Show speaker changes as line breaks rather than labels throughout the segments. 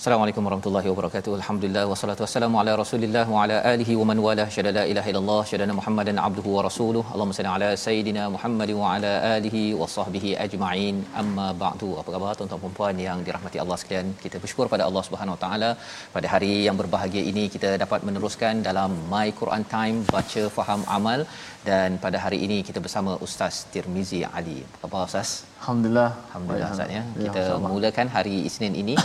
Assalamualaikum warahmatullahi wabarakatuh. Alhamdulillah wassalatu wassalamu ala Rasulillah wa ala alihi wa man wala syada la ilaha illallah syada Muhammadan abduhu wa rasuluh. Allahumma salli ala sayidina Muhammad wa ala alihi wa sahbihi ajma'in. Amma ba'du. Apa khabar tuan-tuan dan puan yang dirahmati Allah sekalian? Kita bersyukur pada Allah Subhanahu wa taala pada hari yang berbahagia ini kita dapat meneruskan dalam My Quran Time baca faham amal dan pada hari ini kita bersama Ustaz Tirmizi Ali. Apa khabar Ustaz?
Alhamdulillah.
Alhamdulillah Ustaz ya. Kita mulakan hari Isnin ini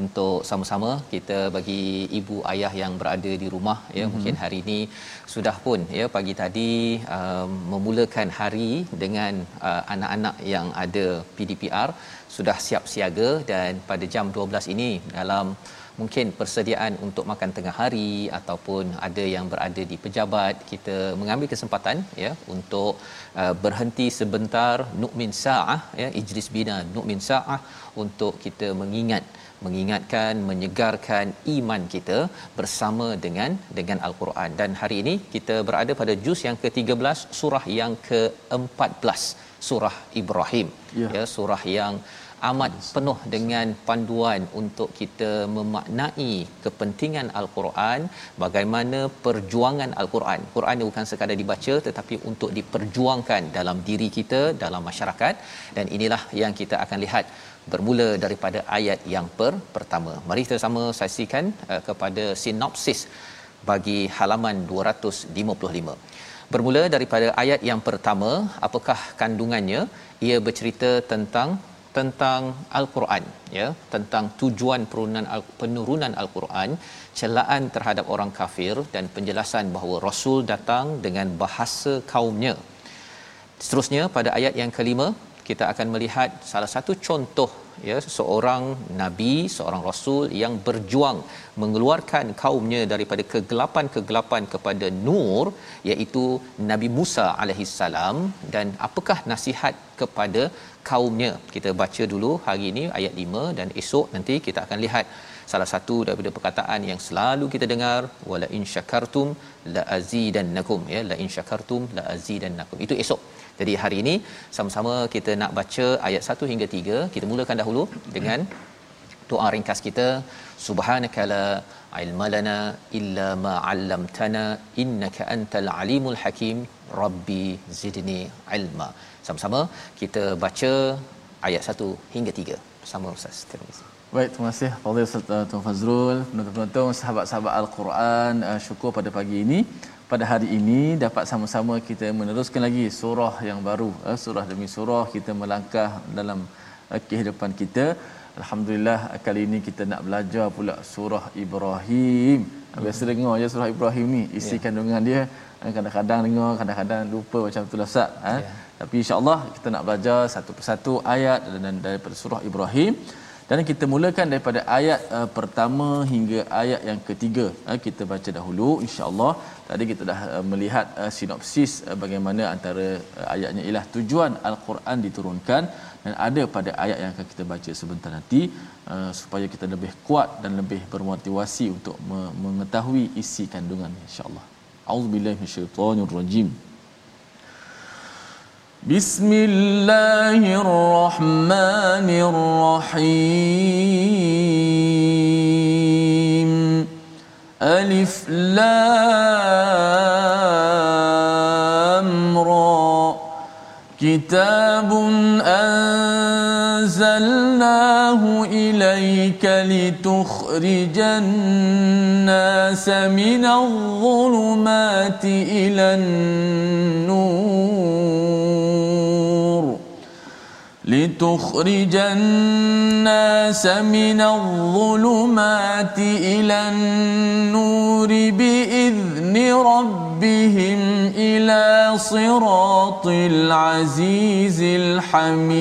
untuk sama-sama kita bagi ibu ayah yang berada di rumah ya mm-hmm. mungkin hari ini sudah pun ya pagi tadi um, memulakan hari dengan uh, anak-anak yang ada PDPR sudah siap siaga dan pada jam 12 ini dalam mungkin persediaan untuk makan tengah hari ataupun ada yang berada di pejabat kita mengambil kesempatan ya untuk uh, berhenti sebentar nu'min sa'ah ya ijlis bina nu'min sa'ah untuk kita mengingat mengingatkan menyegarkan iman kita bersama dengan dengan al-Quran. Dan hari ini kita berada pada juz yang ke-13 surah yang ke-14 surah Ibrahim.
Ya.
ya surah yang amat penuh dengan panduan untuk kita memaknai kepentingan al-Quran bagaimana perjuangan al-Quran. Quran ni bukan sekadar dibaca tetapi untuk diperjuangkan dalam diri kita dalam masyarakat. Dan inilah yang kita akan lihat bermula daripada ayat yang per pertama. Mari kita sama saksikan uh, kepada sinopsis bagi halaman 255 bermula daripada ayat yang pertama apakah kandungannya? Ia bercerita tentang tentang al-Quran ya tentang tujuan penurunan al- penurunan al-Quran celaan terhadap orang kafir dan penjelasan bahawa rasul datang dengan bahasa kaumnya. Seterusnya pada ayat yang kelima kita akan melihat salah satu contoh ya seorang nabi seorang rasul yang berjuang mengeluarkan kaumnya daripada kegelapan-kegelapan kepada nur iaitu Nabi Musa alaihissalam. Dan apakah nasihat kepada kaumnya? Kita baca dulu hari ini ayat 5 dan esok nanti kita akan lihat salah satu daripada perkataan yang selalu kita dengar wala in syakartum la azidannakum ya la in syakartum la azidannakum. Itu esok jadi hari ini sama-sama kita nak baca ayat 1 hingga 3 kita mulakan dahulu dengan doa ringkas kita. Subhanakala ilmalana illa ma 'allamtana innaka antal alimul hakim. Rabbi zidni ilma. Sama-sama kita baca ayat 1 hingga 3 bersama Ustaz. Tirmizi
Baik, terima kasih. Fadil Ustaz uh, Tuan Fazrul, penonton-penonton, sahabat-sahabat Al-Quran. Uh, syukur pada pagi ini. Pada hari ini dapat sama-sama kita meneruskan lagi surah yang baru. Uh, surah demi surah kita melangkah dalam uh, kehidupan kita. Alhamdulillah kali ini kita nak belajar pula surah Ibrahim. Biasa dengar je surah Ibrahim ni, isi
Ya.
kandungan dia. Uh, Kadang-kadang dengar, kadang-kadang lupa macam tu lah Ustaz. Uh.
Ya.
Tapi insya-Allah kita nak belajar satu persatu ayat dan daripada surah Ibrahim dan kita mulakan daripada ayat uh, pertama hingga ayat yang ketiga. Uh, kita baca dahulu insya-Allah. Tadi kita dah uh, melihat uh, sinopsis uh, bagaimana antara uh, ayatnya ialah tujuan al-Quran diturunkan dan ada pada ayat yang akan kita baca sebentar nanti uh, supaya kita lebih kuat dan lebih bermotivasi untuk me- mengetahui isi kandungan insya-Allah. A'udzubillahi minasyaitonirrajim. بسم الله الرحمن الرحيم. ألف لام را. كتاب أنزلناه إليك لتخرج الناس من الظلمات إلى النور. لتخرج الناس من الظلمات إلى النور بإذن ربهم إلى صراط العزيز الحميد.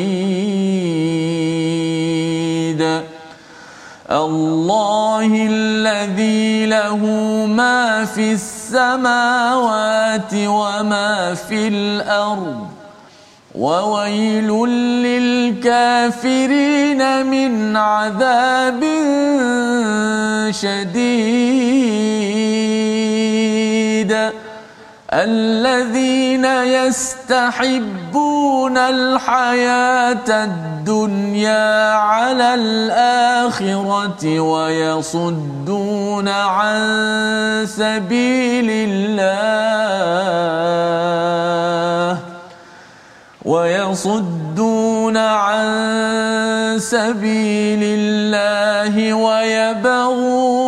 الله الذي له ما في السماوات وما في الأرض. وويل للكافرين من عذاب شديد. الذين يستحبون الحياة الدنيا على الآخرة ويصدون عن سبيل الله. ويصدون عن سبيل الله ويبغونها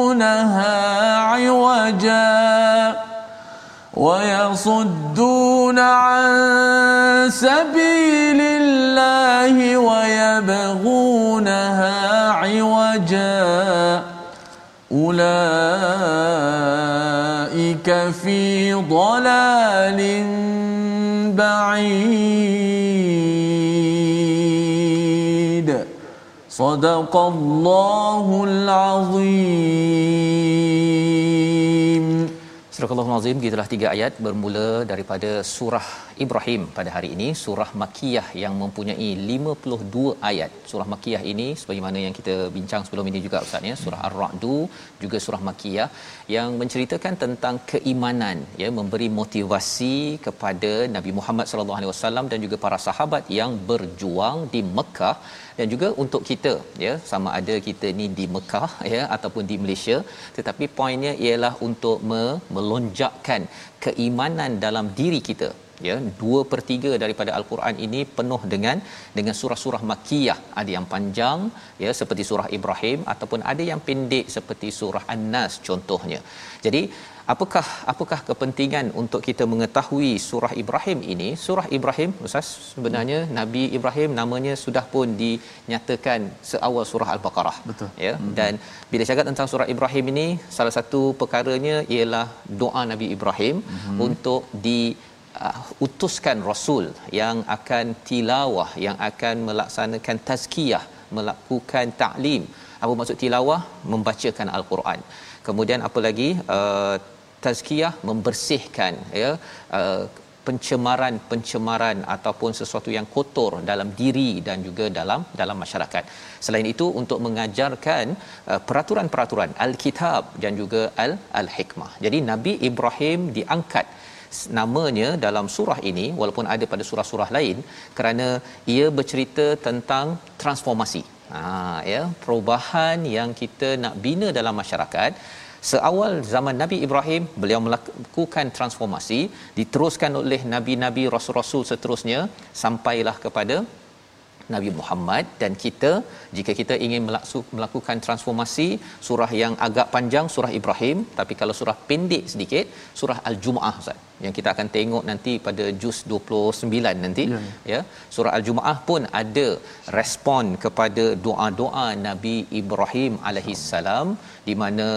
عوجا ويصدون عن سبيل الله ويبغونها عوجا أولئك في ضلال بعيد. tidak. Sadaqallahul azim.
Surah azim gitulah tiga ayat bermula daripada surah Ibrahim pada hari ini surah Makiyah yang mempunyai 52 ayat. Surah Makiyah ini sebagaimana yang kita bincang sebelum ini juga Ustaz ya, surah Ar-Ra'du juga surah Makiyah yang menceritakan tentang keimanan ya memberi motivasi kepada Nabi Muhammad sallallahu alaihi wasallam dan juga para sahabat yang berjuang di Mekah dan juga untuk kita ya sama ada kita ni di Mekah ya ataupun di Malaysia tetapi poinnya ialah untuk me- melonjakkan keimanan dalam diri kita ya. 2 per 3 daripada al-Quran ini penuh dengan dengan surah-surah makkiyah. Ada yang panjang ya seperti surah Ibrahim ataupun ada yang pendek seperti surah An-Nas contohnya. Jadi apakah apakah kepentingan untuk kita mengetahui surah Ibrahim ini surah Ibrahim ustaz sebenarnya hmm. Nabi Ibrahim namanya sudah pun dinyatakan seawal surah al-Baqarah
Betul.
ya hmm. dan bila cakap tentang surah Ibrahim ini salah satu perkaranya ialah doa Nabi Ibrahim hmm. untuk di uh, utuskan rasul yang akan tilawah yang akan melaksanakan tazkiyah melakukan taklim apa maksud tilawah membacakan al-Quran kemudian apa lagi uh, tazkiyah membersihkan ya uh, pencemaran-pencemaran ataupun sesuatu yang kotor dalam diri dan juga dalam dalam masyarakat. Selain itu untuk mengajarkan uh, peraturan-peraturan al-kitab dan juga al al-hikmah. Jadi Nabi Ibrahim diangkat namanya dalam surah ini walaupun ada pada surah-surah lain kerana ia bercerita tentang transformasi. Ha ya, perubahan yang kita nak bina dalam masyarakat seawal zaman Nabi Ibrahim beliau melakukan transformasi diteruskan oleh nabi-nabi rasul-rasul seterusnya sampailah kepada Nabi Muhammad. Dan kita jika kita ingin melakukan transformasi surah yang agak panjang surah Ibrahim tapi kalau surah pendek sedikit surah Al-Jumuah Ustaz yang kita akan tengok nanti pada juz 29 nanti ya, ya. Surah Al-Jumuah pun ada respon kepada doa-doa Nabi Ibrahim alaihissalam di mana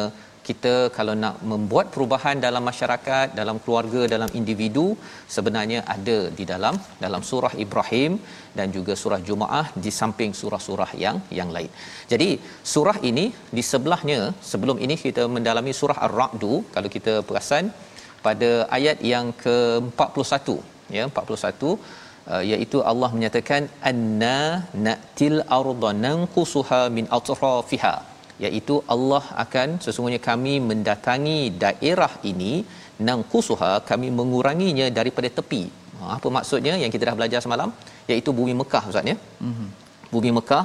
kita kalau nak membuat perubahan dalam masyarakat dalam keluarga dalam individu sebenarnya ada di dalam dalam surah Ibrahim dan juga surah Jumaah di samping surah-surah yang yang lain. Jadi surah ini di sebelahnya sebelum ini kita mendalami surah Ar-Ra'd kalau kita perasan pada ayat yang ke-41 ya 41 Uh, iaitu Allah menyatakan anna natil arda nanqusuha min atrafiha iaitu Allah akan sesungguhnya kami mendatangi daerah ini nangkusuha kami menguranginya daripada tepi. Ha, apa maksudnya yang kita dah belajar semalam? Iaitu bumi Mekah ustaz ya? Mm-hmm. bumi Mekah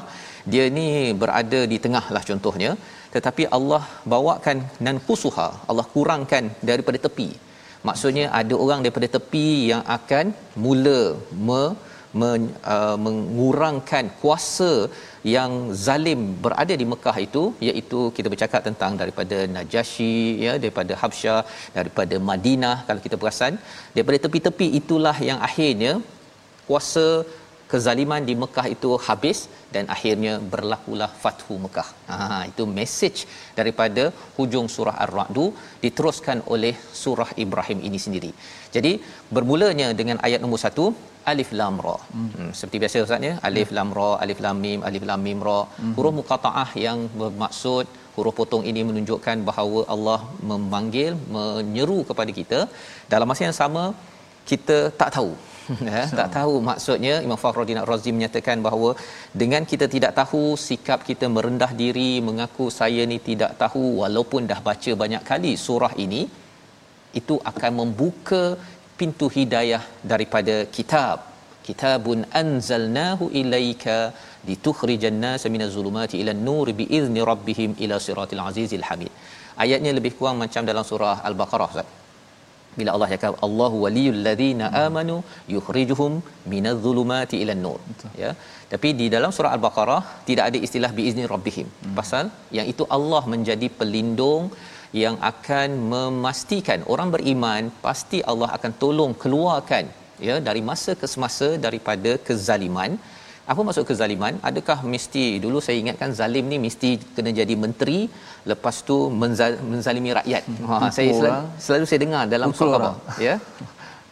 dia ni berada di tengah lah contohnya. Tetapi Allah bawakan nankusuha Allah kurangkan daripada tepi. Maksudnya ada orang daripada tepi yang akan mula me, men, uh, mengurangkan kuasa yang zalim berada di Mekah itu iaitu kita bercakap tentang daripada Najasyi ya daripada Habsyah daripada Madinah kalau kita perasan daripada tepi-tepi itulah yang akhirnya kuasa kezaliman di Mekah itu habis dan akhirnya berlakulah Fathu Mekah. Ha itu message daripada hujung surah Ar-Ra'd diteruskan oleh surah Ibrahim ini sendiri. Jadi bermulanya dengan ayat nombor 1 Alif Lam Ra. Hmm. hmm seperti biasa Ustaz ya, Alif Lam Ra, Alif Lam Mim, Alif Lam Mim Ra. Hmm. Huruf muqataah yang bermaksud huruf potong ini menunjukkan bahawa Allah memanggil, menyeru kepada kita dalam masa yang sama kita tak tahu ya tak tahu maksudnya Imam Fakhruddin Razi menyatakan bahawa dengan kita tidak tahu sikap kita merendah diri mengaku saya ni tidak tahu walaupun dah baca banyak kali surah ini itu akan membuka pintu hidayah daripada kitab. Kitabun anzalnahu ilaika litukhrijan nas minaz zulumati ila nur biizni rabbihim ila siratil azizil hamid. Ayatnya lebih kurang macam dalam surah al-baqarah Ustaz. Bila Allah cakap Allahu waliyul ladzina amanu yukhrijuhum minadh dhulumati ila nur. Ya. Tapi di dalam surah al-baqarah tidak ada istilah biizni rabbihim. Hmm. pasal yang itu Allah menjadi pelindung yang akan memastikan orang beriman pasti Allah akan tolong keluarkan ya dari masa ke semasa daripada kezaliman. Apa maksud kezaliman? Adakah mesti dulu saya ingatkan zalim ni mesti kena jadi menteri lepas tu menzalimi rakyat. Ha saya selalu, selalu saya dengar dalam
khabar
ya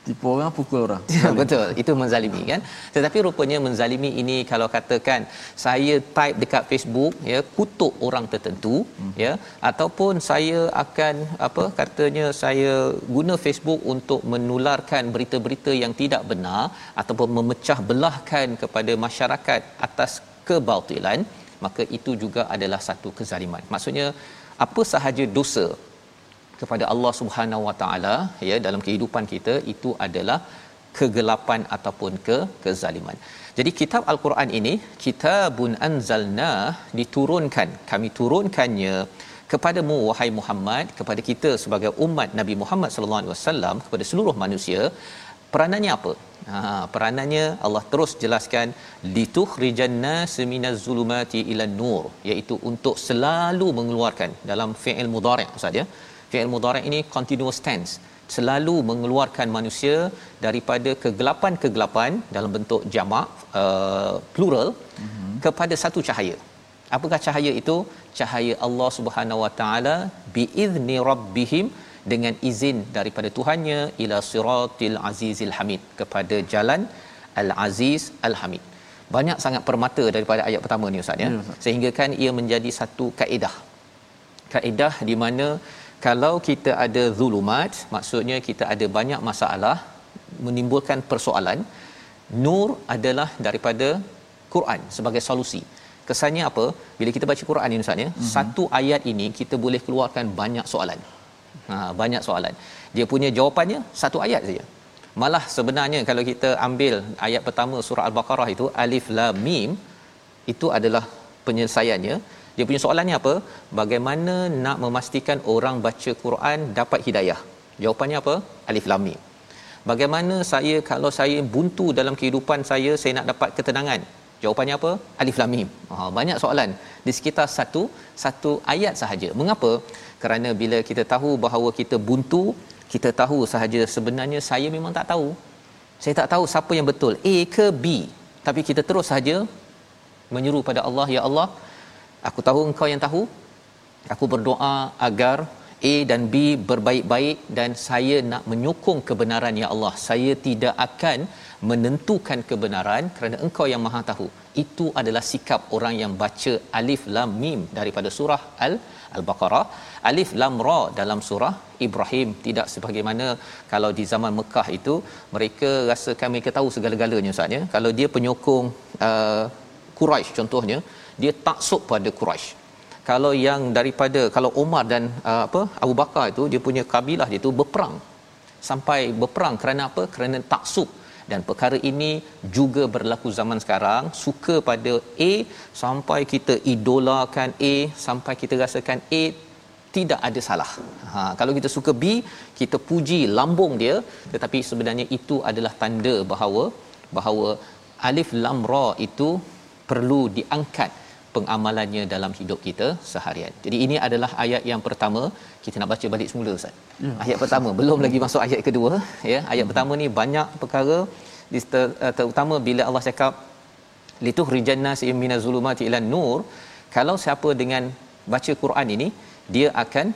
tipu orang pukul orang.
Ya, betul itu menzalimi kan? Tetapi rupanya menzalimi ini kalau katakan saya type dekat Facebook ya kutuk orang tertentu hmm. ya ataupun saya akan apa katanya saya guna Facebook untuk menularkan berita-berita yang tidak benar ataupun memecah belahkan kepada masyarakat atas kebautilan maka itu juga adalah satu kezaliman. Maksudnya apa sahaja dosa kepada Allah Subhanahu Wa Taala ya dalam kehidupan kita itu adalah kegelapan ataupun ke kezaliman. Jadi kitab Al-Quran ini kitabun anzalna diturunkan kami turunkannya kepadamu wahai Muhammad kepada kita sebagai umat Nabi Muhammad sallallahu alaihi wasallam kepada seluruh manusia peranannya apa? Ha peranannya Allah terus jelaskan litukhrijan nas minaz zulumati ila nur iaitu untuk selalu mengeluarkan dalam fi'il mudhari' ustaz ya fi'il mudhari' ini continuous tense selalu mengeluarkan manusia daripada kegelapan-kegelapan dalam bentuk jamak uh, plural mm-hmm. kepada satu cahaya. Apakah cahaya itu? Cahaya Allah Subhanahu Wa Taala biizni rabbihim dengan izin daripada Tuhannya ila siratil azizil hamid kepada jalan al aziz al hamid. Banyak sangat permata daripada ayat pertama ni ustaz ya. ya Sehingga kan ia menjadi satu kaedah. Kaedah di mana kalau kita ada zulumat maksudnya kita ada banyak masalah menimbulkan persoalan nur adalah daripada Quran sebagai solusi. Kesannya apa? Bila kita baca Quran ini ustaz ya mm-hmm. satu ayat ini kita boleh keluarkan banyak soalan. Ha banyak soalan. Dia punya jawapannya satu ayat saja. Malah sebenarnya kalau kita ambil ayat pertama surah al-baqarah itu alif lam mim itu adalah penyelesaiannya dia punya soalannya apa? Bagaimana nak memastikan orang baca Quran dapat hidayah? Jawapannya apa? Alif lam mim. Bagaimana saya kalau saya buntu dalam kehidupan saya saya nak dapat ketenangan? Jawapannya apa? Alif lam mim. Ha, banyak soalan di sekitar satu satu ayat sahaja. Mengapa? Kerana bila kita tahu bahawa kita buntu kita tahu sahaja sebenarnya saya memang tak tahu. Saya tak tahu siapa yang betul. A ke B? Tapi kita terus saja menyeru pada Allah ya Allah Aku tahu engkau yang tahu. Aku berdoa agar A dan B berbaik-baik dan saya nak menyokong kebenaran ya Allah. Saya tidak akan menentukan kebenaran kerana engkau yang maha tahu. Itu adalah sikap orang yang baca alif lam mim daripada surah al al-Baqarah. Alif lam ra dalam surah Ibrahim tidak sebagaimana kalau di zaman Mekah itu mereka rasakan mereka tahu segala-galanya Ustaz ya. Kalau dia penyokong uh, Quraisy contohnya dia taksub pada Quraisy. kalau yang daripada kalau Umar dan uh, apa Abu Bakar itu dia punya kabilah dia tu berperang. Sampai berperang kerana apa? Kerana taksub. Dan perkara ini juga berlaku zaman sekarang. Suka pada A sampai kita idolakan A sampai kita rasakan A tidak ada salah. Ha kalau kita suka B kita puji lambung dia. Tetapi sebenarnya itu adalah tanda bahawa bahawa alif lam ra itu perlu diangkat pengamalannya dalam hidup kita seharian. Jadi ini adalah ayat yang pertama. Kita nak baca balik semula Ustaz. Ya. Ayat pertama belum lagi masuk ayat kedua ya. Ayat hmm. pertama ni banyak perkara eh, terutama bila Allah cakap litukhrijan nas minaz zulumati ila nur kalau siapa dengan baca Quran ini dia akan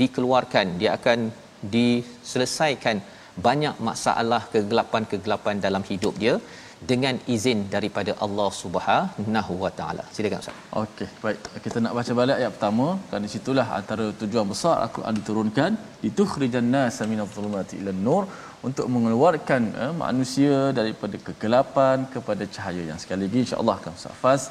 dikeluarkan dia akan diselesaikan banyak masalah kegelapan-kegelapan dalam hidup dia dengan izin daripada Allah Subhanahu Wa Taala. Silakan Ustaz.
Okey, baik. Kita nak baca balik ayat pertama di situlah antara tujuan besar Al-Quran diturunkan ditukhrijan nas minadh dhulumati ila nur untuk mengeluarkan eh, manusia daripada kegelapan kepada cahaya yang sekali lagi insya-Allah akan Ustaz Faz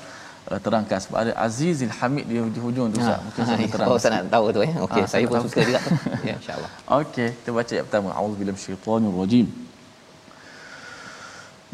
uh, terangkan sebab ada Azizil Hamid di hujung tu Ustaz.
Mungkin saya terang. Oh, saya nak tahu tu eh. Okey, ha, saya pun suka juga tu. Ya, insya-Allah.
Okey, kita baca ayat pertama. Auzubillahi minasyaitonirrajim.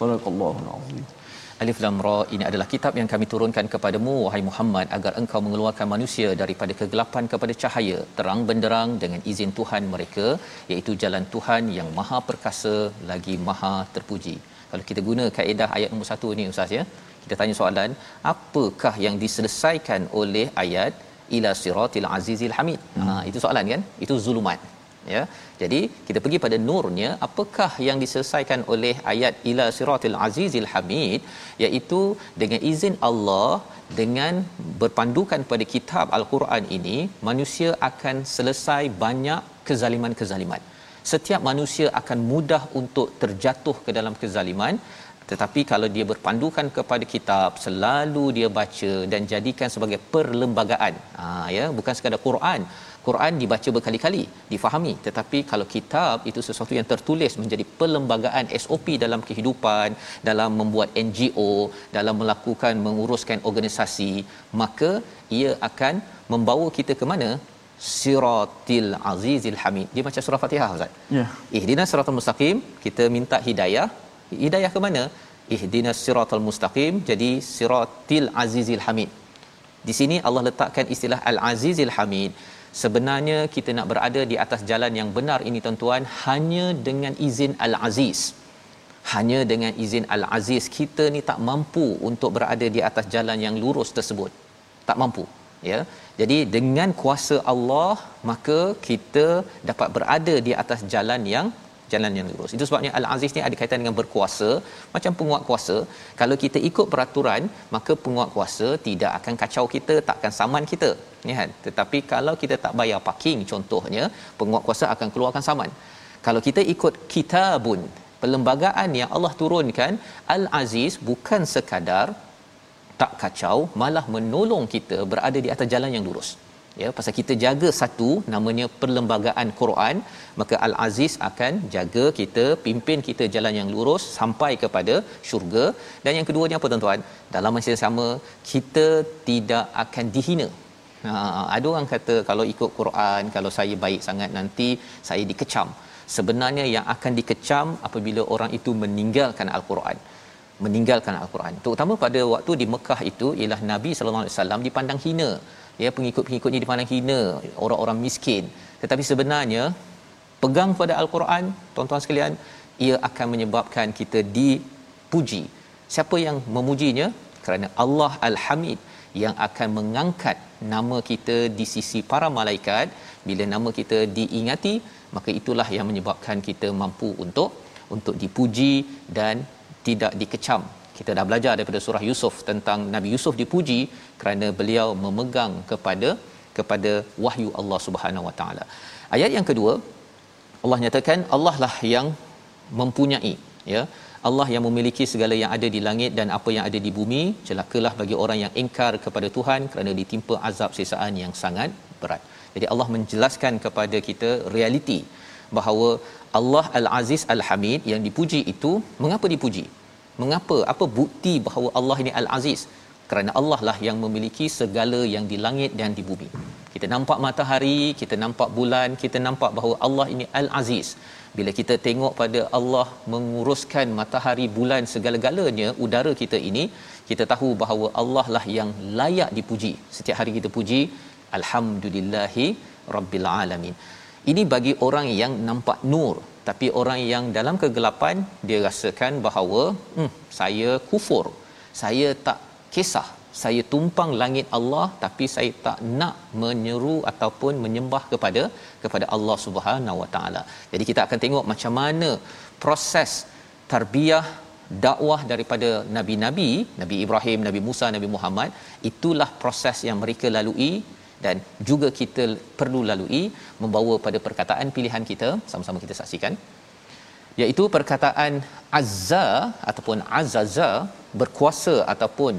Alazim.
Alif Lam Ra ini adalah kitab yang kami turunkan kepadamu wahai Muhammad agar engkau mengeluarkan manusia daripada kegelapan kepada cahaya terang benderang dengan izin Tuhan mereka iaitu jalan Tuhan yang maha perkasa lagi maha terpuji. Kalau kita guna kaedah ayat nombor 1 ni ustaz ya, kita tanya soalan apakah yang diselesaikan oleh ayat ila siratil azizil hamid. Hmm. Ha itu soalan kan? Itu zulumat ya. Jadi kita pergi pada nurnya apakah yang diselesaikan oleh ayat ila siratil azizil hamid iaitu dengan izin Allah dengan berpandukan pada kitab al-Quran ini manusia akan selesai banyak kezaliman-kezaliman. Setiap manusia akan mudah untuk terjatuh ke dalam kezaliman tetapi kalau dia berpandukan kepada kitab selalu dia baca dan jadikan sebagai perlembagaan. Ha ya bukan sekadar Quran Quran dibaca berkali-kali difahami. Tetapi kalau kitab itu sesuatu yang tertulis menjadi perlembagaan SOP dalam kehidupan dalam membuat NGO dalam melakukan menguruskan organisasi maka ia akan membawa kita ke mana? Siratil azizil hamid. Dia macam surah Fatihah ustaz? Ya. Yeah. ihdinas siratal mustaqim. Kita minta hidayah. Hidayah ke mana? Ihdinas siratal mustaqim. Jadi siratil azizil hamid. Di sini Allah letakkan istilah al azizil hamid sebenarnya kita nak berada di atas jalan yang benar ini tuan-tuan hanya dengan izin al-aziz. Hanya dengan izin al-aziz kita ni tak mampu untuk berada di atas jalan yang lurus tersebut. Tak mampu ya. Jadi dengan kuasa Allah maka kita dapat berada di atas jalan yang jalan yang lurus. Itu sebabnya Al-Aziz ni ada kaitan dengan berkuasa, macam penguat kuasa. Kalau kita ikut peraturan, maka penguat kuasa tidak akan kacau kita, tak akan saman kita. Ya kan? Tetapi kalau kita tak bayar parking contohnya, penguat kuasa akan keluarkan saman. Kalau kita ikut kitabun, perlembagaan yang Allah turunkan, Al-Aziz bukan sekadar tak kacau, malah menolong kita berada di atas jalan yang lurus ya pasal kita jaga satu namanya perlembagaan Quran maka Al Aziz akan jaga kita pimpin kita jalan yang lurus sampai kepada syurga. Dan yang keduanya apa tuan-tuan? Dalam masa yang sama kita tidak akan dihina. Ha ada orang kata kalau ikut Quran kalau saya baik sangat nanti saya dikecam. Sebenarnya yang akan dikecam apabila orang itu meninggalkan al-Quran. Meninggalkan al-Quran. Terutama pada waktu di Mekah itu ialah Nabi sallallahu alaihi wasallam dipandang hina. Ya pengikut-pengikutnya dipandang hina, orang-orang miskin. Tetapi sebenarnya pegang pada al-Quran, tuan-tuan sekalian, ia akan menyebabkan kita dipuji. Siapa yang memujinya? Kerana Allah Al-Hamid yang akan mengangkat nama kita di sisi para malaikat bila nama kita diingati maka itulah yang menyebabkan kita mampu untuk untuk dipuji dan tidak dikecam kita dah belajar daripada surah Yusuf tentang Nabi Yusuf dipuji kerana beliau memegang kepada kepada wahyu Allah Subhanahu Wa Taala. Ayat yang kedua Allah nyatakan Allah lah yang mempunyai ya Allah yang memiliki segala yang ada di langit dan apa yang ada di bumi celakalah bagi orang yang ingkar kepada Tuhan kerana ditimpa azab sisaan yang sangat berat. Jadi Allah menjelaskan kepada kita realiti bahawa Allah Al-Aziz Al-Hamid yang dipuji itu mengapa dipuji? Mengapa? Apa bukti bahawa Allah ini Al-Aziz? Kerana Allah lah yang memiliki segala yang di langit dan di bumi. Kita nampak matahari, kita nampak bulan, kita nampak bahawa Allah ini Al-Aziz. Bila kita tengok pada Allah menguruskan matahari, bulan, segala-galanya udara kita ini, kita tahu bahawa Allah lah yang layak dipuji. Setiap hari kita puji, Alhamdulillahi Rabbil Alamin. Ini bagi orang yang nampak nur, tapi orang yang dalam kegelapan dia rasakan bahawa hmm, saya kufur. Saya tak kisah. Saya tumpang langit Allah tapi saya tak nak menyeru ataupun menyembah kepada kepada Allah Subhanahu Wa Taala. Jadi kita akan tengok macam mana proses tarbiyah dakwah daripada nabi-nabi, Nabi Ibrahim, Nabi Musa, Nabi Muhammad, itulah proses yang mereka lalui dan juga kita perlu lalui membawa pada perkataan pilihan kita sama-sama kita saksikan iaitu perkataan azza ataupun azaza berkuasa ataupun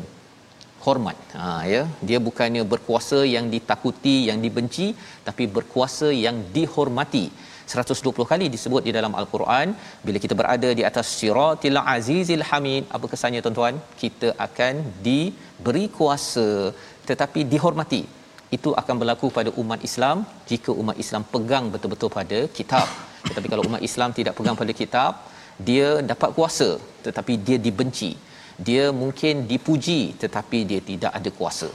hormat. Ha ya dia bukannya berkuasa yang ditakuti yang dibenci tapi berkuasa yang dihormati. 120 kali disebut di dalam al-Quran bila kita berada di atas siratil azizil hamid apa kesannya tuan-tuan? Kita akan diberi kuasa tetapi dihormati itu akan berlaku pada umat Islam jika umat Islam pegang betul-betul pada kitab tetapi kalau umat Islam tidak pegang pada kitab dia dapat kuasa tetapi dia dibenci dia mungkin dipuji tetapi dia tidak ada kuasa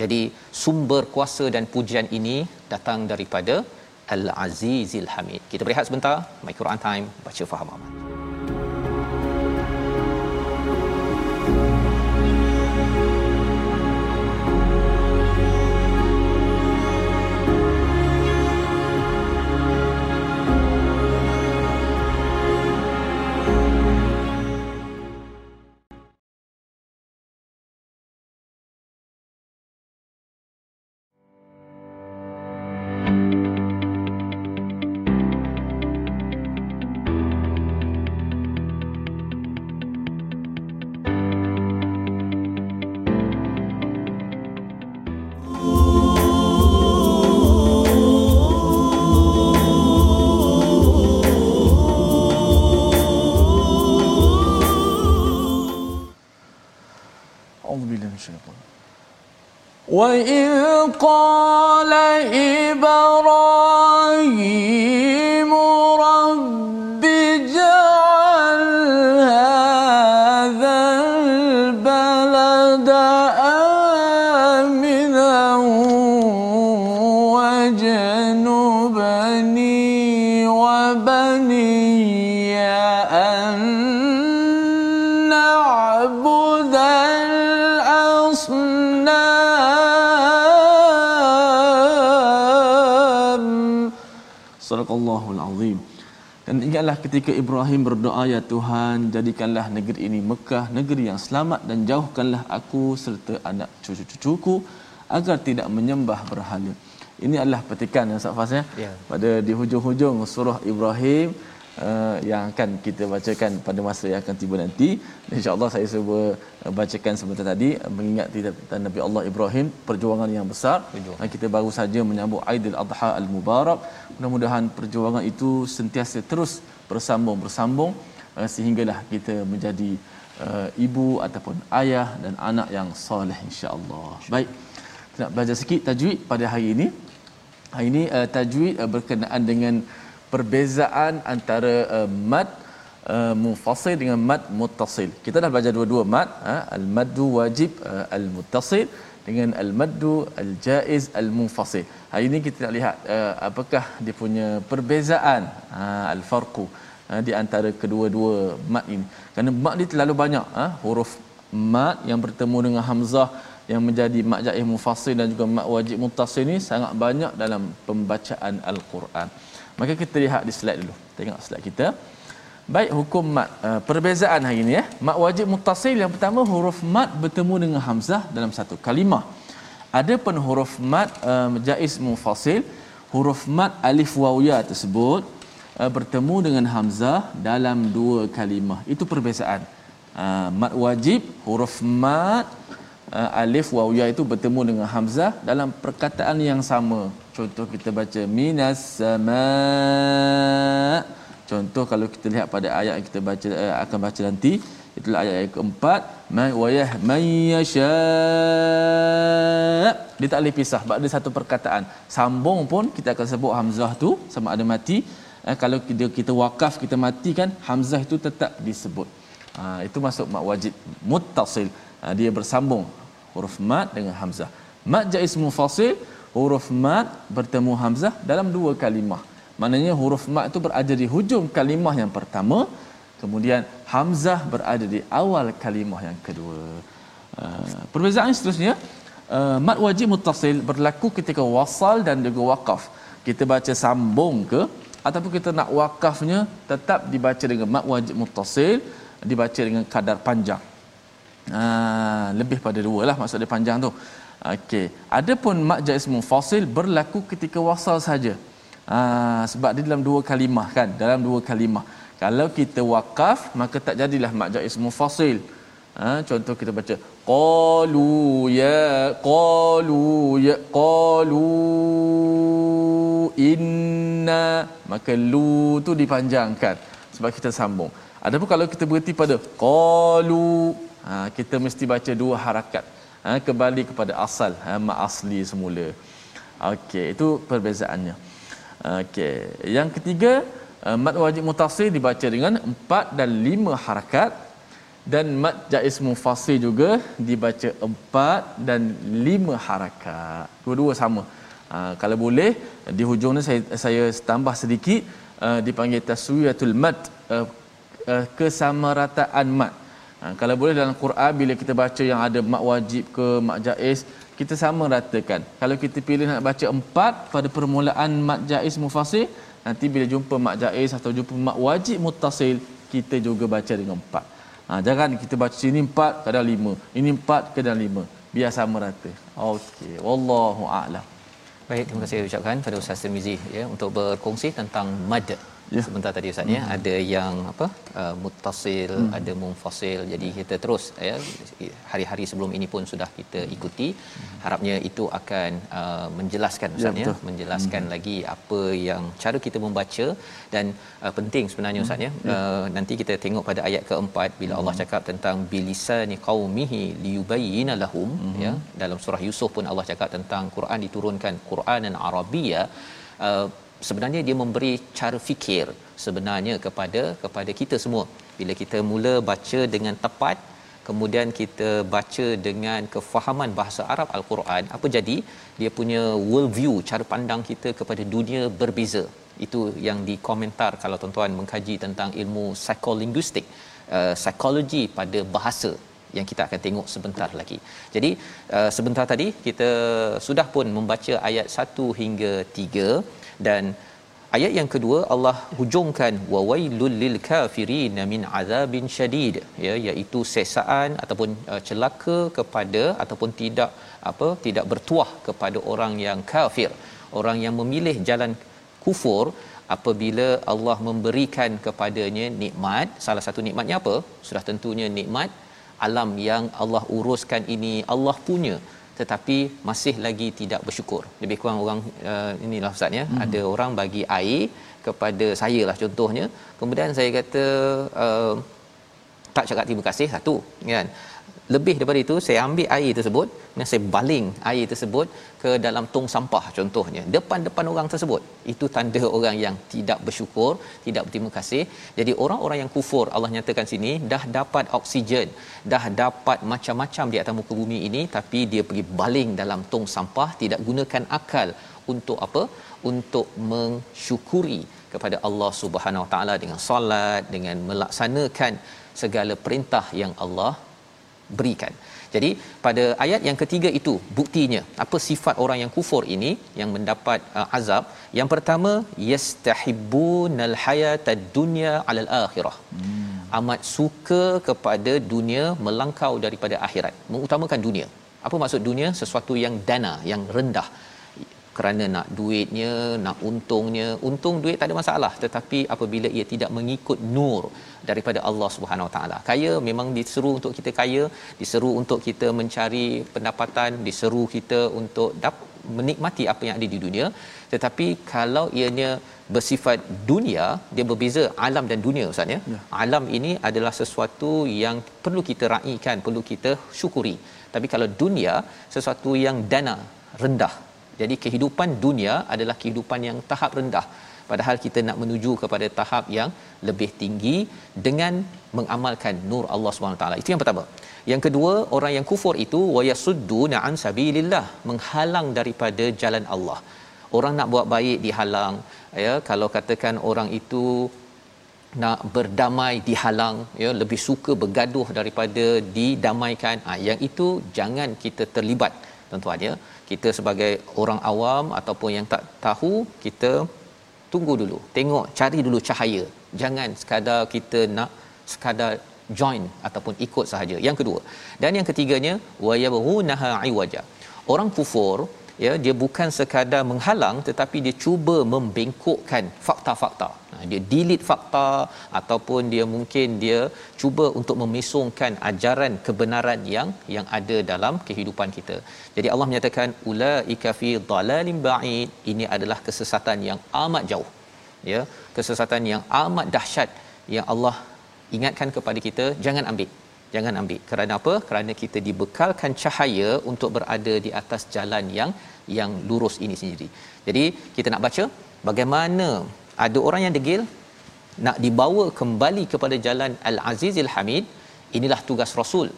jadi sumber kuasa dan pujian ini datang daripada Al-Azizil Hamid. Kita berehat sebentar. My Quran Time. Baca faham aman.
وإذ قال إبراهيم
ketika Ibrahim berdoa ya Tuhan jadikanlah negeri ini Mekah negeri yang selamat dan jauhkanlah aku serta anak cucu-cucuku agar tidak menyembah berhala. Ini adalah petikan Ustaz Fas ya.
Ya.
Pada di hujung-hujung surah Ibrahim uh, yang akan kita bacakan pada masa yang akan tiba nanti. InsyaAllah saya cuba uh, bacakan sebentar tadi uh, mengingat tentang Nabi Allah Ibrahim perjuangan yang besar. Dan kita baru saja menyambut Aidil Adha Al-Mubarak. Mudah-mudahan perjuangan itu sentiasa terus bersambung-bersambung uh, sehinggalah kita menjadi uh, ibu ataupun ayah dan anak yang soleh insya-Allah. Baik. Kita nak belajar sikit tajwid pada hari ini. Hari ini uh, tajwid uh, berkenaan dengan perbezaan antara uh, mad uh, munfasil dengan mad muttasil. Kita dah belajar dua-dua mad, ha? al-maddu wajib uh, al-muttasil dengan al-maddu al-jaiz al-munfasil. Hari ini kita nak lihat uh, apakah dia punya perbezaan uh, al-farqu uh, di antara kedua-dua mad ini. Kerana mad ni terlalu banyak uh, huruf mad yang bertemu dengan hamzah yang menjadi mak jaih mufassir dan juga mak wajib muttasil ni sangat banyak dalam pembacaan al-Quran. Maka kita lihat di slide dulu. Tengok slide kita. Baik hukum mat uh, perbezaan hari ini ya. Mat wajib muttasil yang pertama huruf mat bertemu dengan hamzah dalam satu kalimah. Adapun huruf mat uh, jaiz mufasil huruf mat alif waw ya tersebut uh, bertemu dengan hamzah dalam dua kalimah. Itu perbezaan. Uh, mat wajib huruf mat uh, alif waw ya itu bertemu dengan hamzah dalam perkataan yang sama. Contoh kita baca minas sama. Contoh kalau kita lihat pada ayat yang kita baca uh, akan baca nanti itulah ayat yang keempat. May wayah mayyasha dia tak boleh pisah sebab ada satu perkataan. Sambung pun kita akan sebut hamzah tu sama ada mati. Eh, kalau kita kita wakaf kita mati kan hamzah itu tetap disebut. Ha, itu masuk mak wajib muttasil. Ha, dia bersambung huruf mat dengan hamzah. Mat jaiz mufasil huruf mat bertemu hamzah dalam dua kalimah maknanya huruf mat itu berada di hujung kalimah yang pertama kemudian hamzah berada di awal kalimah yang kedua. Uh, perbezaan seterusnya uh, wajib muttasil berlaku ketika wasal dan juga waqaf kita baca sambung ke ataupun kita nak wakafnya tetap dibaca dengan mat wajib muttasil dibaca dengan kadar panjang. Uh, lebih pada dua lah maksud dia panjang tu. Okey adapun mat jaiz mufasil berlaku ketika wasal saja uh, sebab dia dalam dua kalimah kan? Dalam dua kalimah. Kalau kita wakaf maka tak jadilah mat jaiz mufasil ha, contoh kita baca qalu ya qalu ya qalu inna. Maka lu tu dipanjangkan sebab kita sambung. Adapun kalau kita berhenti pada qalu ha, kita mesti baca dua harakat. Ha, kembali kepada asal ha, mak asli semula. Okey itu perbezaannya okey. Yang ketiga uh, mad wajib mutasil dibaca dengan empat dan lima harakat. Dan mad jaiz mufasil juga dibaca empat dan lima harakat. Dua-dua sama. Uh, kalau boleh di hujung ni saya saya tambah sedikit uh, dipanggil taswiyatul mad uh, uh, kesamarataan mad. Uh, kalau boleh dalam Quran bila kita baca yang ada mak wajib ke mak jaiz kita sama ratakan. Kalau kita pilih nak baca empat pada permulaan mak jaiz mufasil nanti bila jumpa mak jaiz atau jumpa mak wajib muttasil kita juga baca dengan empat. Ha, jangan kita baca sini empat kadang lima. Ini empat kadang lima. Biar sama rata. Okey wallahu a'lam.
Baik, terima kasih ucapkan pada Ustaz Tirmizi ya untuk berkongsi tentang mad ya. sebentar tadi Ustaz ya. hmm. ya ada yang apa uh, muttasil hmm. ada munfasil jadi kita terus ya hari-hari sebelum ini pun sudah kita ikuti hmm. harapnya itu akan uh, menjelaskan Ustaz ya, ya menjelaskan hmm. lagi apa yang cara kita membaca dan uh, penting sebenarnya Ustaz ya hmm. uh, nanti kita tengok pada ayat keempat bila hmm. Allah cakap tentang bilisani qaumihi liyubayyana lahum hmm. ya dalam surah Yusuf pun Allah cakap tentang Quran diturunkan Quranan Arabia uh, sebenarnya dia memberi cara fikir sebenarnya kepada kepada kita semua. Bila kita mula baca dengan tepat kemudian kita baca dengan kefahaman bahasa Arab al-Quran apa jadi? Dia punya world view cara pandang kita kepada dunia berbeza. Itu yang dikomentar kalau tuan-tuan mengkaji tentang ilmu psikolinguistik uh, psikologi pada bahasa yang kita akan tengok sebentar lagi. Jadi uh, sebentar tadi kita sudah pun membaca ayat 1 hingga dan ayat yang kedua Allah hujungkan wawailul lil kafirin min azabin syadid ya iaitu sesaan ataupun uh, celaka kepada ataupun tidak apa tidak bertuah kepada orang yang kafir. Orang yang memilih jalan kufur apabila Allah memberikan kepadanya nikmat salah satu nikmatnya apa? Sudah tentunya nikmat alam yang Allah uruskan ini Allah punya tetapi masih lagi tidak bersyukur. Lebih kurang orang uh, inilah ustaz ya, hmm. ada orang bagi air kepada saya lah contohnya. Kemudian saya kata uh, tak cakap terima kasih satu kan. Lebih daripada itu saya ambil air tersebut dan saya baling air tersebut ke dalam tong sampah contohnya. Depan-depan orang tersebut. Itu tanda orang yang tidak bersyukur tidak berterima kasih. Jadi orang-orang yang kufur Allah nyatakan sini dah dapat oksigen dah dapat macam-macam di atas muka bumi ini tapi dia pergi baling dalam tong sampah tidak gunakan akal untuk apa? Untuk mensyukuri kepada Allah Subhanahu Wa Taala dengan solat dengan melaksanakan segala perintah yang Allah berikan. Jadi pada ayat yang ketiga itu buktinya apa sifat orang yang kufur ini yang mendapat uh, azab. Yang pertama yastahibbunal hayatad dunya alal akhirah. Hmm. Amat suka kepada dunia melangkau daripada akhirat, mengutamakan dunia. Apa maksud dunia? Sesuatu yang dana, yang rendah kerana nak duitnya, nak untungnya. Untung duit tak ada masalah, tetapi apabila ia tidak mengikut nur daripada Allah Subhanahu Wa Taala. Kaya memang diseru untuk kita kaya, diseru untuk kita mencari pendapatan, diseru kita untuk dap menikmati apa yang ada di dunia. Tetapi kalau ianya bersifat dunia, dia berbeza alam dan dunia Ustaz ya. ya. Alam ini adalah sesuatu yang perlu kita raikan, perlu kita syukuri. Tapi kalau dunia sesuatu yang dana, rendah, jadi kehidupan dunia adalah kehidupan yang tahap rendah. Padahal kita nak menuju kepada tahap yang lebih tinggi dengan mengamalkan nur Allah taala. Itu yang pertama. Yang kedua, orang yang kufur itu wayasudduna an sabilillah, menghalang daripada jalan Allah. Orang nak buat baik dihalang, ya. Kalau katakan orang itu nak berdamai dihalang ya lebih suka bergaduh daripada didamaikan ha, yang itu jangan kita terlibat tuan-tuan ya kita sebagai orang awam ataupun yang tak tahu kita tunggu dulu. Tengok cari dulu cahaya. Jangan sekadar kita nak sekadar join ataupun ikut sahaja. Yang kedua. Dan yang ketiganya wayabghunaha iwaja. Orang kufur ya dia bukan sekadar menghalang tetapi dia cuba membengkokkan fakta-fakta dia delete fakta ataupun dia mungkin dia cuba untuk memesongkan ajaran kebenaran yang yang ada dalam kehidupan kita. Jadi Allah menyatakan ulaika fi dhalalim ba'id ini adalah kesesatan yang amat jauh. Ya, kesesatan yang amat dahsyat yang Allah ingatkan kepada kita jangan ambil. Jangan ambil. Kerana apa? Kerana kita dibekalkan cahaya untuk berada di atas jalan yang yang lurus ini sendiri. Jadi kita nak baca bagaimana ada orang yang degil nak dibawa kembali kepada jalan Al-Azizil Hamid inilah tugas Rasul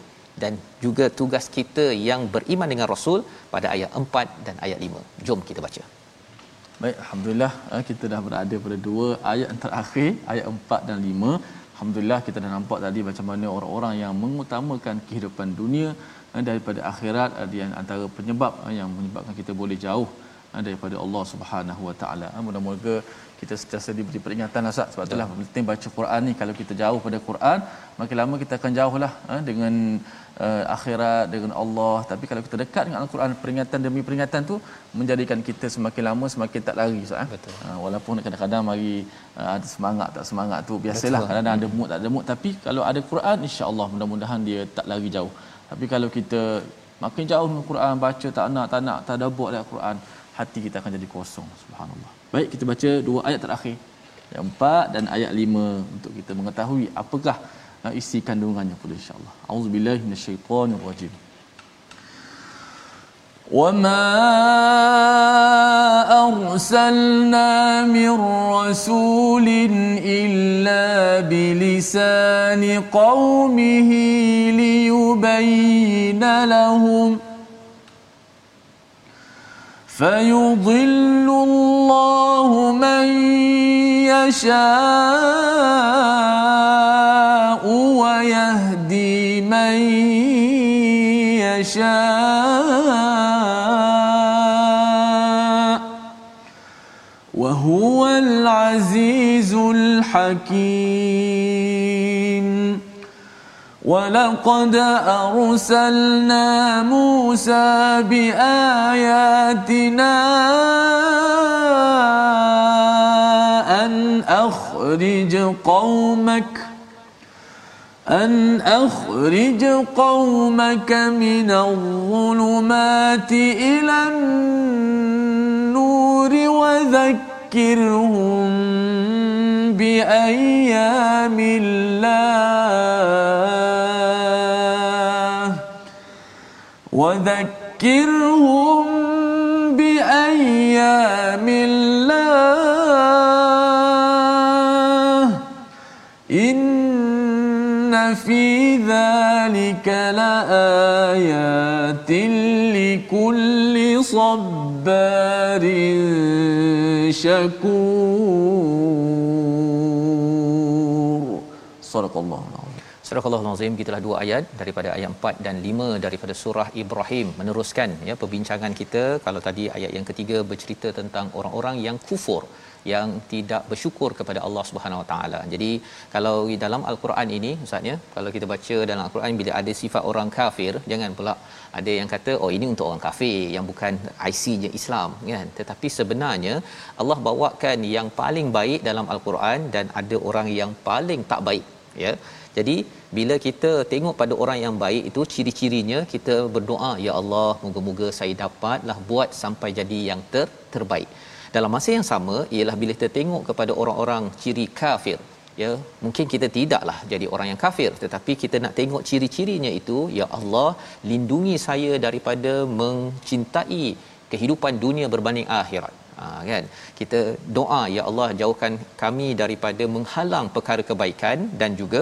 dan juga tugas kita yang beriman dengan Rasul pada ayat 4 dan ayat 5 jom kita baca
baik alhamdulillah eh, kita dah berada pada dua ayat terakhir ayat 4 dan 5 alhamdulillah kita dah nampak tadi macam mana orang-orang yang mengutamakan kehidupan dunia eh, daripada akhirat ada yang antara penyebab eh, yang menyebabkan kita boleh jauh daripada Allah Subhanahu Wa Taala. Moga-moga kita sentiasa diberi peringatan lah sebab itulah penting baca Quran ni. Kalau kita jauh pada Quran makin lama kita akan jauhlah dengan uh, akhirat dengan Allah. Tapi kalau kita dekat dengan Al-Quran peringatan demi peringatan tu menjadikan kita semakin lama semakin tak lari Ustaz betul. Uh, walaupun kadang-kadang mari uh, ada semangat tak semangat tu biasalah. Betul. kadang-kadang ada mood tak ada mood. Tapi kalau ada Quran insya-Allah mudah-mudahan dia tak lari jauh. Tapi kalau kita makin jauh dengan Quran baca tak nak tak nak tak ada buat dengan Quran hati kita akan jadi kosong subhanallah. Baik kita baca dua ayat terakhir. Ayat empat dan ayat lima untuk kita mengetahui apakah isi kandungannya pula insyaallah auzubillahi minasyaitonirrajim
وما ارسلنا من رسول الا بلسان قومه ليبين لهم فيضل الله من يشاء ويهدي من يشاء وهو العزيز الحكيم. ولقد أرسلنا موسى بآياتنا أن أخرج قومك أن أخرج قومك من الظلمات إلى النور وذكرهم بأيام الله. وذكرهم بأيام الله. في ذلك لآيات لكل صبار شكور.
صدق الله
Surah Allah Azim kita dua ayat daripada ayat 4 dan 5 daripada surah Ibrahim meneruskan ya perbincangan kita kalau tadi ayat yang ketiga bercerita tentang orang-orang yang kufur yang tidak bersyukur kepada Allah Subhanahu Wa Taala. Jadi kalau di dalam Al-Quran ini maksudnya kalau kita baca dalam Al-Quran bila ada sifat orang kafir jangan pula ada yang kata oh ini untuk orang kafir yang bukan IC-nya Islam kan. Tetapi sebenarnya Allah bawakan yang paling baik dalam Al-Quran dan ada orang yang paling tak baik ya. Jadi bila kita tengok pada orang yang baik itu ciri-cirinya kita berdoa ya Allah moga-moga saya dapatlah buat sampai jadi yang ter terbaik. Dalam masa yang sama ialah bila kita tengok kepada orang-orang ciri kafir ya mungkin kita tidaklah jadi orang yang kafir. Tetapi kita nak tengok ciri-cirinya itu ya Allah lindungi saya daripada mencintai kehidupan dunia berbanding akhirat. Ha, kan? Kita doa ya Allah jauhkan kami daripada menghalang perkara kebaikan dan juga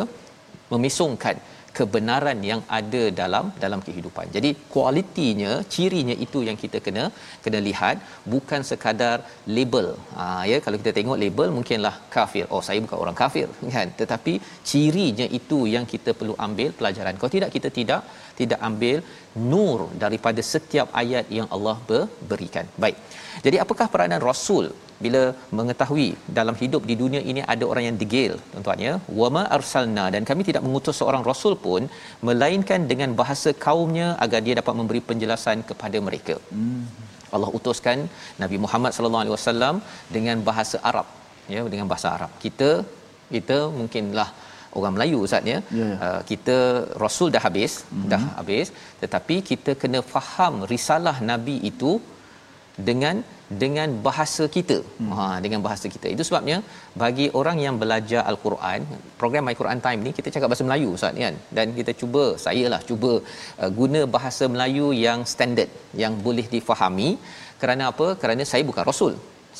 memesongkan kebenaran yang ada dalam dalam kehidupan. Jadi kualitinya, cirinya itu yang kita kena kena lihat bukan sekadar label. Ha ya kalau kita tengok label mungkinlah kafir. Oh saya bukan orang kafir kan. Tetapi cirinya itu yang kita perlu ambil pelajaran. Kalau tidak kita tidak tidak ambil nur daripada setiap ayat yang Allah berikan. Baik. Jadi apakah peranan rasul bila mengetahui dalam hidup di dunia ini ada orang yang degil tuan-tuan ya wama arsalna dan kami tidak mengutus seorang rasul pun melainkan dengan bahasa kaumnya agar dia dapat memberi penjelasan kepada mereka hmm. Allah utuskan Nabi Muhammad sallallahu alaihi wasallam dengan bahasa Arab ya dengan bahasa Arab kita kita mungkinlah orang Melayu ustaz ya yeah. Uh, kita rasul dah habis mm-hmm. dah habis tetapi kita kena faham risalah nabi itu dengan dengan bahasa kita. Hmm. Ha dengan bahasa kita. Itu sebabnya bagi orang yang belajar al-Quran, program My Quran Time ni kita cakap bahasa Melayu Ustaz kan. Dan kita cuba sayalah cuba uh, guna bahasa Melayu yang standard yang boleh difahami. Kerana apa? Kerana saya bukan rasul.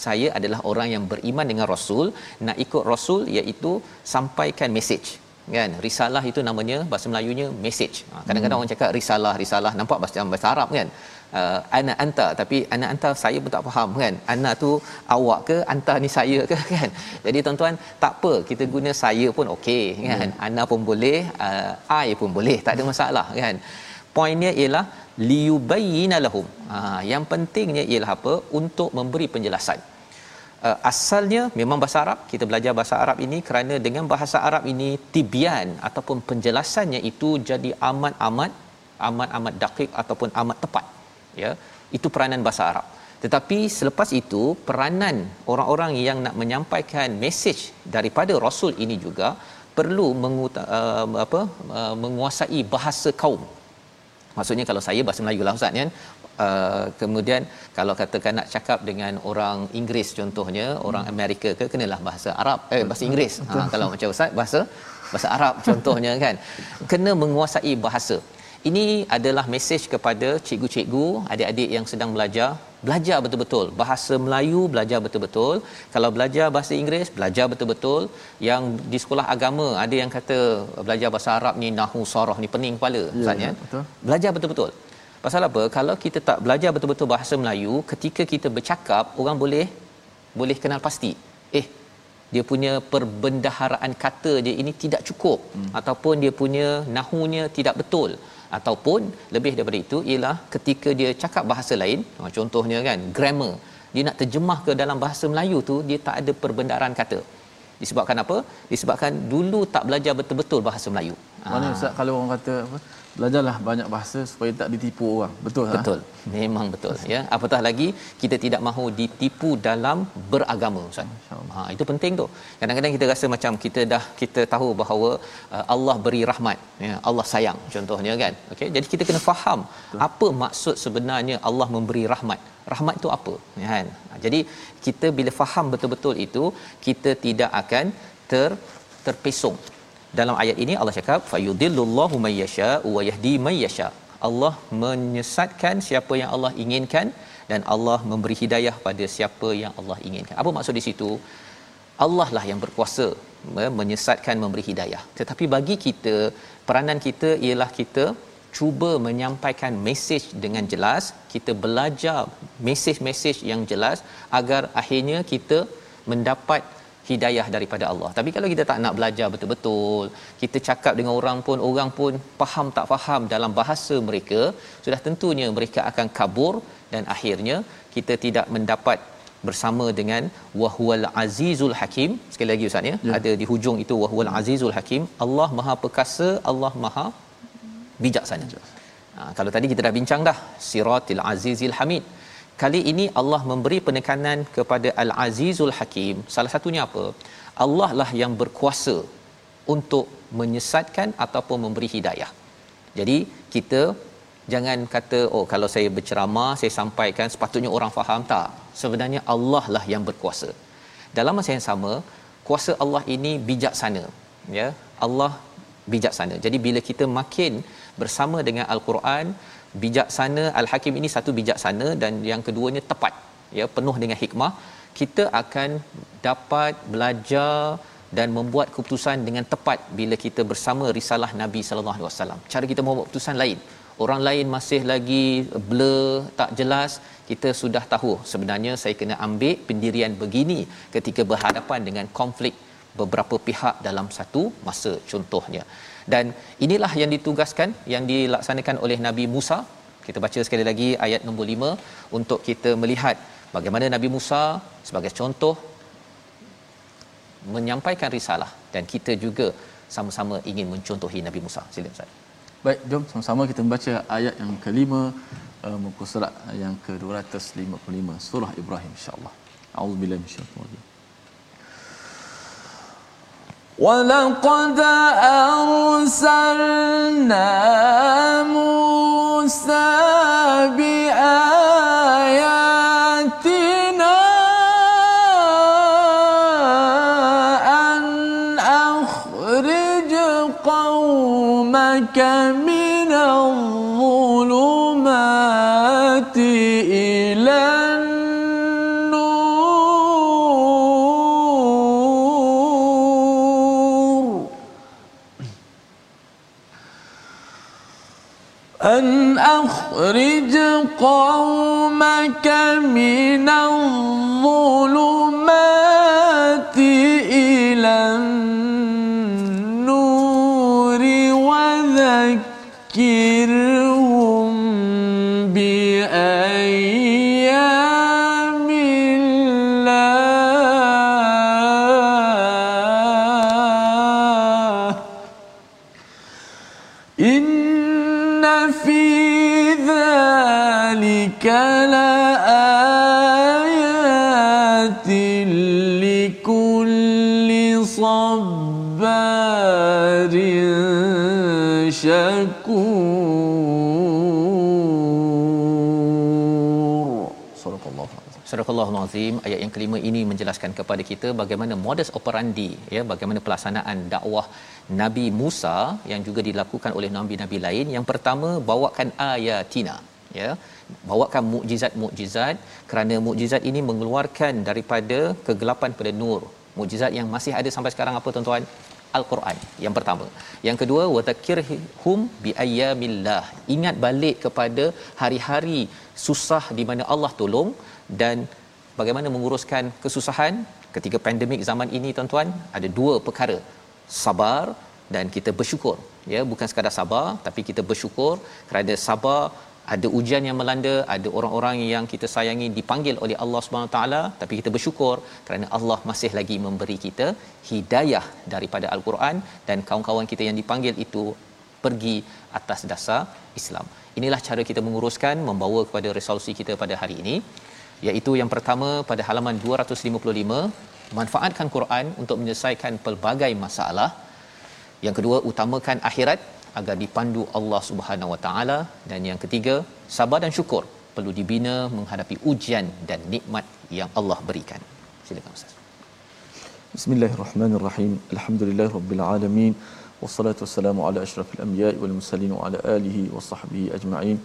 Saya adalah orang yang beriman dengan rasul, nak ikut rasul iaitu sampaikan message kan risalah itu namanya bahasa Melayunya message ha, kadang-kadang hmm. orang cakap risalah risalah nampak bahasa bahasa Arab kan uh, ana anta. Tapi ana anta saya pun tak faham kan. Ana tu awak ke anta ni saya ke kan? Jadi tuan-tuan tak apa. Kita guna saya pun okey kan? Hmm. ana pun boleh uh, i pun boleh. Tak ada masalah kan? Poinnya ialah liyubayyina lahum. Ha, yang pentingnya ialah apa? Untuk memberi penjelasan. Uh, asalnya memang bahasa Arab kita belajar bahasa Arab ini kerana dengan bahasa Arab ini tibian ataupun penjelasannya itu jadi amat-amat amat-amat dakik ataupun amat tepat ya itu peranan bahasa Arab. Tetapi selepas itu peranan orang-orang yang nak menyampaikan message daripada rasul ini juga perlu menguta, uh, apa uh, menguasai bahasa kaum. Maksudnya kalau saya bahasa Melayu lah ustaz kan Uh, kemudian kalau katakan nak cakap dengan orang Inggeris contohnya hmm. orang Amerika ke kenalah bahasa Arab. Eh bahasa Inggeris. ha, kalau macam ustaz bahasa bahasa Arab contohnya kan. Kena menguasai bahasa ini adalah mesej kepada cikgu-cikgu, adik-adik yang sedang belajar, belajar betul-betul. Bahasa Melayu belajar betul-betul. Kalau belajar bahasa Inggeris, belajar betul-betul. Yang di sekolah agama ada yang kata belajar bahasa Arab ni nahu sarah ni pening kepala, ya, ya, betul. Belajar betul-betul. Pasal apa? Kalau kita tak belajar betul-betul bahasa Melayu, ketika kita bercakap, orang boleh boleh kenal pasti. Eh, dia punya perbendaharaan kata dia ini tidak cukup hmm. ataupun dia punya nahunya tidak betul ataupun lebih daripada itu ialah ketika dia cakap bahasa lain ha, contohnya kan grammar. Dia nak terjemah ke dalam bahasa Melayu tu dia tak ada perbendaharaan kata. Disebabkan apa? Disebabkan dulu tak belajar betul-betul bahasa Melayu.
Mana ha. ustaz kalau orang kata apa belajarlah banyak bahasa supaya tak ditipu orang. Betul
tak? Betul. Ha? memang betul ya. Apatah lagi kita tidak mahu ditipu dalam beragama ustaz. Ha itu penting tu. Kadang-kadang kita rasa macam kita dah kita tahu bahawa uh, Allah beri rahmat ya Allah sayang contohnya kan? Okey jadi kita kena faham betul. apa maksud sebenarnya Allah memberi rahmat. Rahmat itu apa ya kan? Ha, jadi kita bila faham betul-betul itu kita tidak akan ter terpesong dalam ayat ini Allah cakap fayudillullahu mayyasha wa yahdi mayyasha Allah menyesatkan siapa yang Allah inginkan dan Allah memberi hidayah pada siapa yang Allah inginkan. Apa maksud di situ? Allah lah yang berkuasa me- menyesatkan memberi hidayah. Tetapi bagi kita peranan kita ialah kita cuba menyampaikan mesej dengan jelas kita belajar mesej-mesej yang jelas agar akhirnya kita mendapat hidayah daripada Allah. Tapi kalau kita tak nak belajar betul-betul, kita cakap dengan orang pun orang pun faham tak faham dalam bahasa mereka, sudah tentunya mereka akan kabur dan akhirnya kita tidak mendapat bersama dengan wahwal azizul hakim. Sekali lagi ustaz ya, ya. ada di hujung itu wahwal azizul hakim. Allah maha perkasa Allah maha bijaksana. Ha, kalau tadi kita dah bincang dah siratil azizil hamid kali ini Allah memberi penekanan kepada al azizul hakim. Salah satunya apa? Allah lah yang berkuasa untuk menyesatkan ataupun memberi hidayah. Jadi kita jangan kata oh kalau saya berceramah saya sampaikan sepatutnya orang faham. Tak. Sebenarnya Allah lah yang berkuasa. Dalam masa yang sama kuasa Allah ini bijaksana ya. Allah bijaksana. Jadi bila kita makin bersama dengan al-Quran bijaksana al-Hakim ini satu bijaksana dan yang keduanya tepat ya penuh dengan hikmah kita akan dapat belajar dan membuat keputusan dengan tepat bila kita bersama risalah Nabi sallallahu alaihi wasallam. Cara kita membuat keputusan lain. Orang lain masih lagi blur, tak jelas, kita sudah tahu sebenarnya saya kena ambil pendirian begini ketika berhadapan dengan konflik beberapa pihak dalam satu masa contohnya. Dan inilah yang ditugaskan yang dilaksanakan oleh Nabi Musa. Kita baca sekali lagi ayat nombor 5 untuk kita melihat bagaimana Nabi Musa sebagai contoh menyampaikan risalah dan kita juga sama-sama ingin mencontohi Nabi Musa. Sila Ustaz.
Baik, jom sama-sama kita membaca ayat yang kelima uh, muka surat yang ke-255 surah Ibrahim insya-Allah. A'udzubillahi minasyaitanir rajim.
ولقد أرسلنا موسى بآياتنا أن أخرج قومك من الظلمات
Al-Azim ayat yang kelima ini menjelaskan kepada kita bagaimana modus operandi ya bagaimana pelaksanaan dakwah Nabi Musa yang juga dilakukan oleh nabi-nabi lain yang pertama bawakan ayatina ya bawakan mukjizat-mukjizat kerana mukjizat ini mengeluarkan daripada kegelapan pada nur mukjizat yang masih ada sampai sekarang apa tuan-tuan Al-Quran yang pertama. Yang kedua wadhakirhum biayyamillah. Ingat balik kepada hari-hari susah di mana Allah tolong dan bagaimana menguruskan kesusahan ketika pandemik zaman ini tuan-tuan ada dua perkara. Sabar dan kita bersyukur. Ya, bukan sekadar sabar tapi kita bersyukur kerana sabar ada ujian yang melanda, ada orang-orang yang kita sayangi dipanggil oleh Allah Subhanahu taala, tapi kita bersyukur kerana Allah masih lagi memberi kita hidayah daripada al-Quran dan kawan-kawan kita yang dipanggil itu pergi atas dasar Islam. Inilah cara kita menguruskan membawa kepada resolusi kita pada hari ini iaitu yang pertama pada halaman 255 manfaatkan Quran untuk menyelesaikan pelbagai masalah. Yang kedua utamakan akhirat agar dipandu Allah Subhanahu Wa Taala dan yang ketiga sabar dan syukur perlu dibina menghadapi ujian dan nikmat yang Allah berikan. Silakan Ustaz.
Bismillahirrahmanirrahim. Alhamdulillahirabbil alamin. والصلاة والسلام على أشرف الأنبياء والمرسلين وعلى آله وصحبه أجمعين.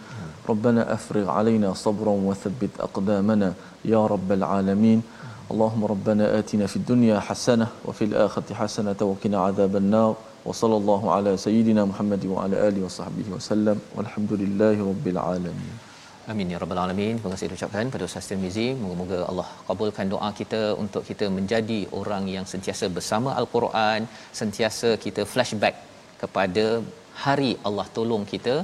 ربنا أفرغ علينا صبرا وثبت أقدامنا يا رب العالمين.
اللهم ربنا آتنا في الدنيا حسنة وفي الآخرة حسنة وقنا عذاب النار. وصلى الله على سيدنا محمد وعلى آله وصحبه وسلم. والحمد لله رب العالمين.
Amin ya rabbal alamin. Terima kasih ucapkan pada Ustaz Tirmizi. Moga-moga Allah kabulkan doa kita untuk kita menjadi orang yang sentiasa bersama Al-Quran, sentiasa kita flashback kepada hari Allah tolong kita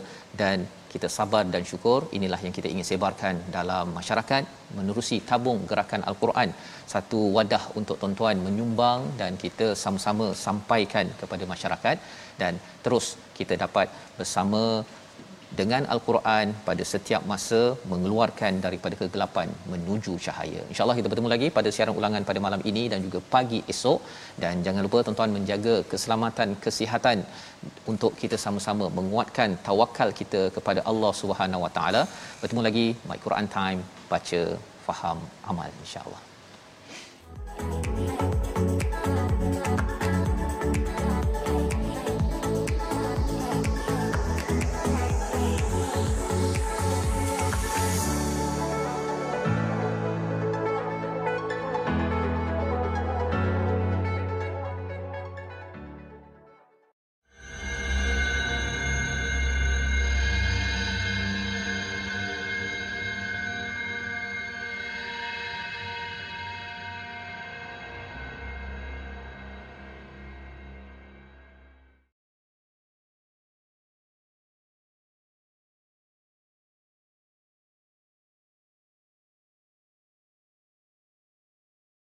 dan kita sabar dan syukur inilah yang kita ingin sebarkan dalam masyarakat menerusi tabung gerakan al-Quran satu wadah untuk tuan-tuan menyumbang dan kita sama-sama sampaikan kepada masyarakat dan terus kita dapat bersama dengan al-Quran pada setiap masa mengeluarkan daripada kegelapan menuju cahaya. Insya-Allah kita bertemu lagi pada siaran ulangan pada malam ini dan juga pagi esok dan jangan lupa tuan-tuan menjaga keselamatan kesihatan untuk kita sama-sama menguatkan tawakal kita kepada Allah Subhanahu Wa Taala. Bertemu lagi My Quran Time baca faham amal insya-Allah. thank you